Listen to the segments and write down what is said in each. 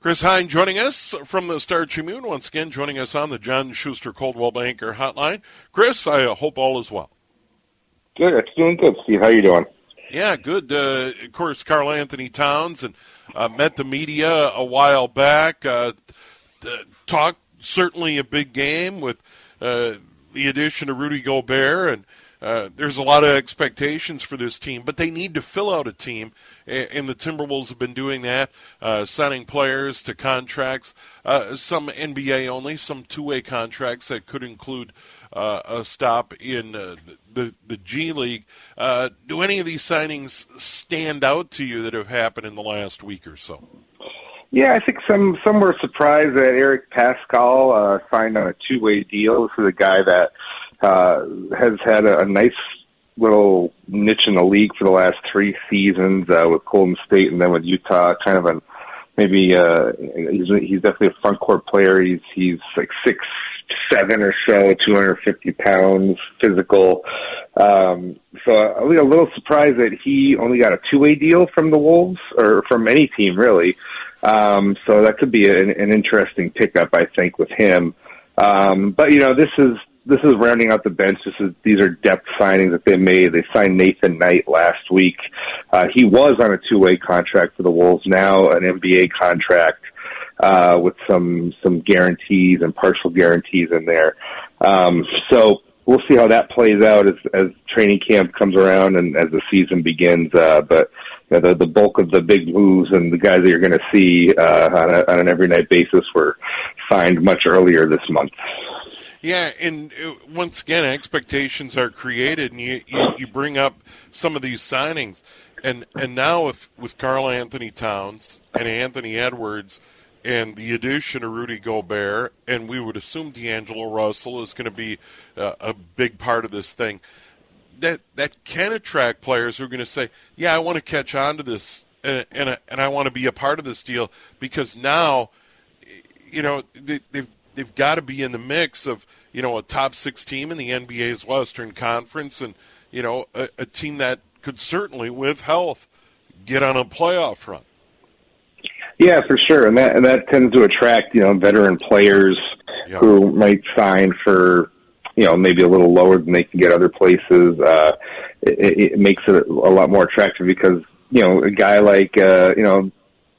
Chris Hine joining us from the Star Tribune. Once again, joining us on the John Schuster Coldwell Banker Hotline. Chris, I hope all is well. Good. It's doing good, Steve. How you doing? Yeah, good. Uh, of course, Karl-Anthony Towns and uh, met the media a while back. Uh, talked certainly a big game with uh, the addition of Rudy Gobert and uh, there's a lot of expectations for this team, but they need to fill out a team, and the Timberwolves have been doing that, uh, signing players to contracts, uh, some NBA only, some two-way contracts that could include uh, a stop in uh, the the G League. Uh, do any of these signings stand out to you that have happened in the last week or so? Yeah, I think some some were surprised that Eric Paschall signed on a two-way deal. This is a guy that uh, has had a, a nice little niche in the league for the last three seasons uh, with Golden State and then with Utah. Kind of a maybe uh, he's he's definitely a front court player. He's he's like six seven or so, two hundred fifty pounds, physical. Um, so I was a little surprised that he only got a two way deal from the Wolves or from any team really. Um, so that could be an, an interesting pickup, I think, with him. Um, but you know, this is this is rounding out the bench. This is these are depth signings that they made. They signed Nathan Knight last week. Uh, he was on a two way contract for the Wolves. Now an NBA contract uh, with some some guarantees and partial guarantees in there. Um, so we'll see how that plays out as as training camp comes around and as the season begins. Uh, but you know, the the bulk of the big moves and the guys that you're going to see uh, on, a, on an every night basis were signed much earlier this month. Yeah, and uh, once again, expectations are created, and you, you, you bring up some of these signings, and and now with with Karl-Anthony Towns and Anthony Edwards, and the addition of Rudy Gobert, and we would assume D'Angelo Russell is going to be uh, a big part of this thing. That that can attract players who are going to say, "Yeah, I want to catch on to this, and and, and I want to be a part of this deal because now." You know they, they've they've got to be in the mix of you know a top six team in the NBA's Western Conference, and you know a, a team that could certainly, with health, get on a playoff run. Yeah, for sure, and that and that tends to attract you know veteran players yeah. who might sign for you know maybe a little lower than they can get other places. Uh, it, it makes it a lot more attractive because you know a guy like uh, you know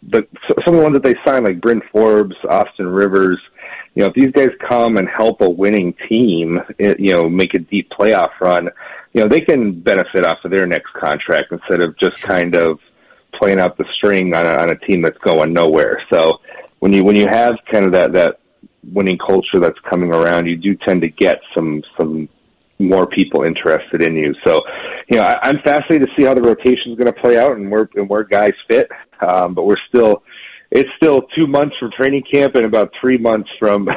the some of the ones that they sign like Bryn Forbes, Austin Rivers you know, if these guys come and help a winning team, you know, make a deep playoff run, you know, they can benefit off of their next contract instead of just kind of playing out the string on a, on a team that's going nowhere. So when you when you have kind of that that winning culture that's coming around, you do tend to get some some more people interested in you. So, you know, I, I'm fascinated to see how the rotation is going to play out and where and where guys fit. Um, but we're still it's still two months from training camp and about three months from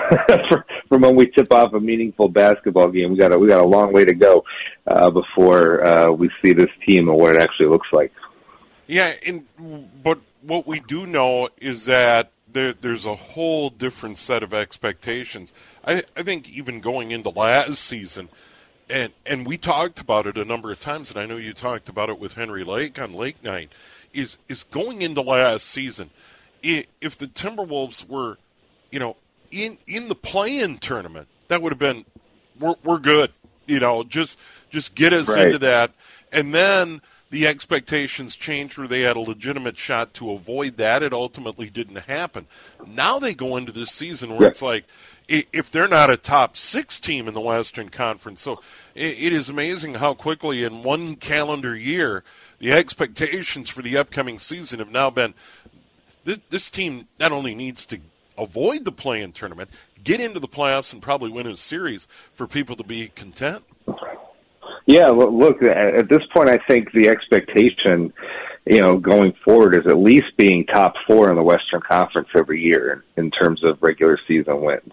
from when we tip off a meaningful basketball game. We got a we got a long way to go uh, before uh, we see this team and what it actually looks like. Yeah, and but what we do know is that there, there's a whole different set of expectations. I, I think even going into last season, and and we talked about it a number of times, and I know you talked about it with Henry Lake on Lake Night. Is is going into last season if the Timberwolves were, you know, in in the play-in tournament, that would have been we're we're good. You know, just just get us right. into that, and then the expectations changed where they had a legitimate shot to avoid that. It ultimately didn't happen. Now they go into this season where yeah. it's like if they're not a top six team in the Western Conference, so it is amazing how quickly in one calendar year the expectations for the upcoming season have now been this, this team not only needs to avoid the play-in tournament, get into the playoffs, and probably win a series for people to be content. Yeah, look, at this point, I think the expectation you know, going forward is at least being top four in the Western Conference every year in terms of regular season wins.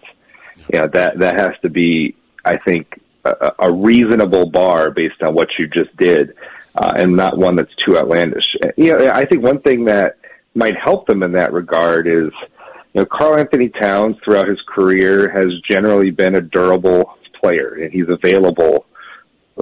You know, that that has to be, I think, a, a reasonable bar based on what you just did, uh, and not one that's too outlandish. You know, I think one thing that might help them in that regard is, you know, Karl-Anthony Towns throughout his career has generally been a durable player, and he's available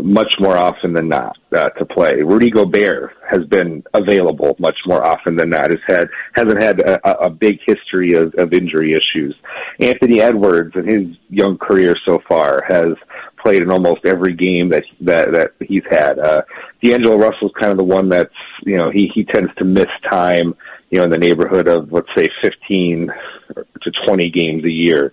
much more often than not uh, to play. Rudy Gobert has been available much more often than not. Has had hasn't had a, a big history of, of injury issues. Anthony Edwards in his young career so far has played in almost every game that that that he's had. Uh, D'Angelo Russell's kind of the one that's you know he he tends to miss time you know in the neighborhood of let's say 15 to 20 games a year.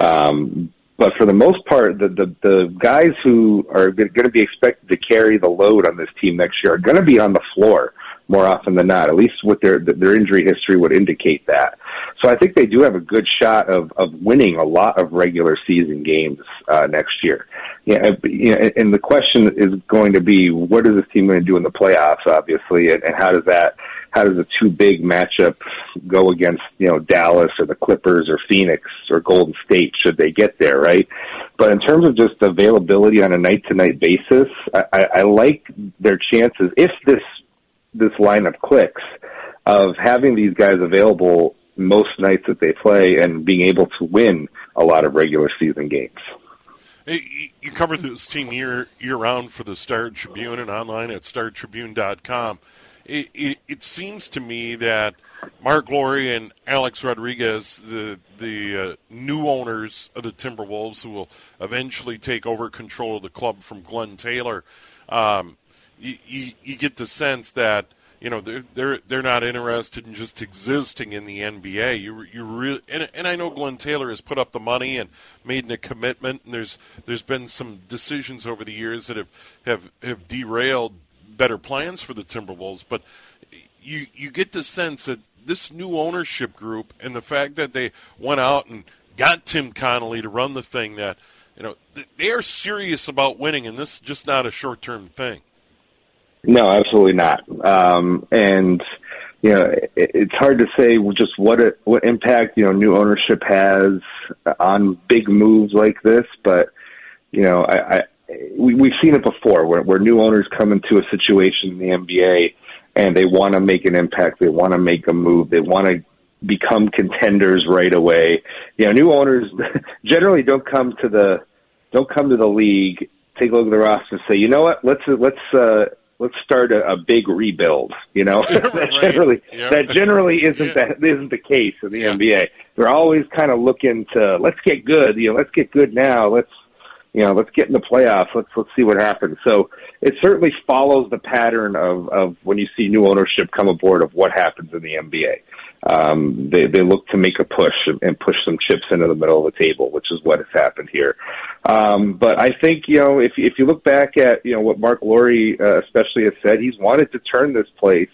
Um, but for the most part, the, the, the guys who are going to be expected to carry the load on this team next year are going to be on the floor more often than not. At least with their their injury history would indicate that. So I think they do have a good shot of of winning a lot of regular season games uh, next year. Yeah, and the question is going to be what is this team going to do in the playoffs? Obviously, and, and how does that how does a two big matchup go against you know Dallas or the Clippers or Phoenix or Golden State should they get there, right? But in terms of just availability on a night to night basis, I, I, I like their chances if this this lineup clicks of having these guys available most nights that they play and being able to win a lot of regular season games. You cover this team year year round for the Star Tribune and online at startribune.com it, it, it seems to me that Marc Lore and Alex Rodriguez, the the uh, new owners of the Timberwolves, who will eventually take over control of the club from Glen Taylor, um, you, you, you get the sense that you know they're they're they're not interested in just existing in the NBA. You you really and, and I know Glen Taylor has put up the money and made a commitment, and there's there's been some decisions over the years that have have have derailed better plans for the Timberwolves, but you you get the sense that this new ownership group and the fact that they went out and got Tim Connelly to run the thing that you know they are serious about winning, and this is just not a short term thing. No, absolutely not. Um, and you know, it, it's hard to say just what it, what impact you know new ownership has on big moves like this, but you know, I, I we, we've seen it before where, where new owners come into a situation in the NBA and they want to make an impact, they want to make a move, they want to become contenders right away. You know, new owners generally don't come to the don't come to the league, take a look at the roster, say, you know what, let's let's uh, let's start a, a big rebuild. You know, that right. generally that generally isn't yeah. that isn't the case in the. NBA. They're always kind of looking to let's get good. You know, let's get good now. Let's you know, let's get in the playoffs. Let's let's see what happens. So it certainly follows the pattern of of when you see new ownership come aboard of what happens in the NBA. Um, they they look to make a push and push some chips into the middle of the table, which is what has happened here. Um, but I think you know if if you look back at you know what Marc Lore uh, especially has said, he's wanted to turn this place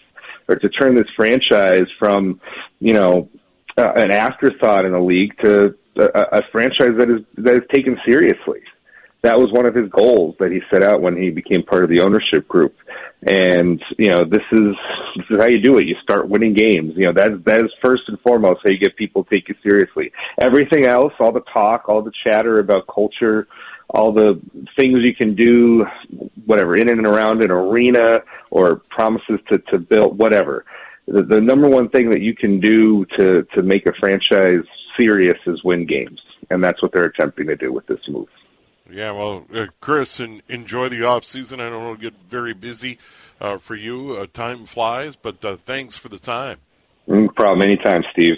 or to turn this franchise from you know uh, an afterthought in the league to a, a franchise that is that is taken seriously that was one of his goals that he set out when he became part of the ownership group. And you know, this is this is how you do it. You start winning games. You know, that that is first and foremost how you get people to take you seriously. Everything else, all the talk, all the chatter about culture, all the things you can do, whatever, in and around an arena or promises to to build whatever. The, the number one thing that you can do to to make a franchise serious is win games, and that's what they're attempting to do with this move. Yeah, well, uh, Chris, and enjoy the off season. I don't know it'll get very busy uh, for you. Uh, time flies, but uh, thanks for the time. No problem. Anytime, Steve.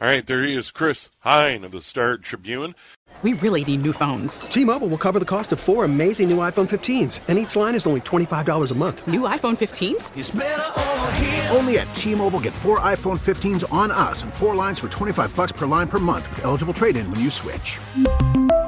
All right, there he is, Chris Hine of the Star Tribune. We really need new phones. T-Mobile will cover the cost of four amazing new iPhone 15s, and each line is only $25 a month. New iPhone 15s? Only at T-Mobile get four iPhone 15s on us and four lines for 25 bucks per line per month with eligible trade-in when you switch.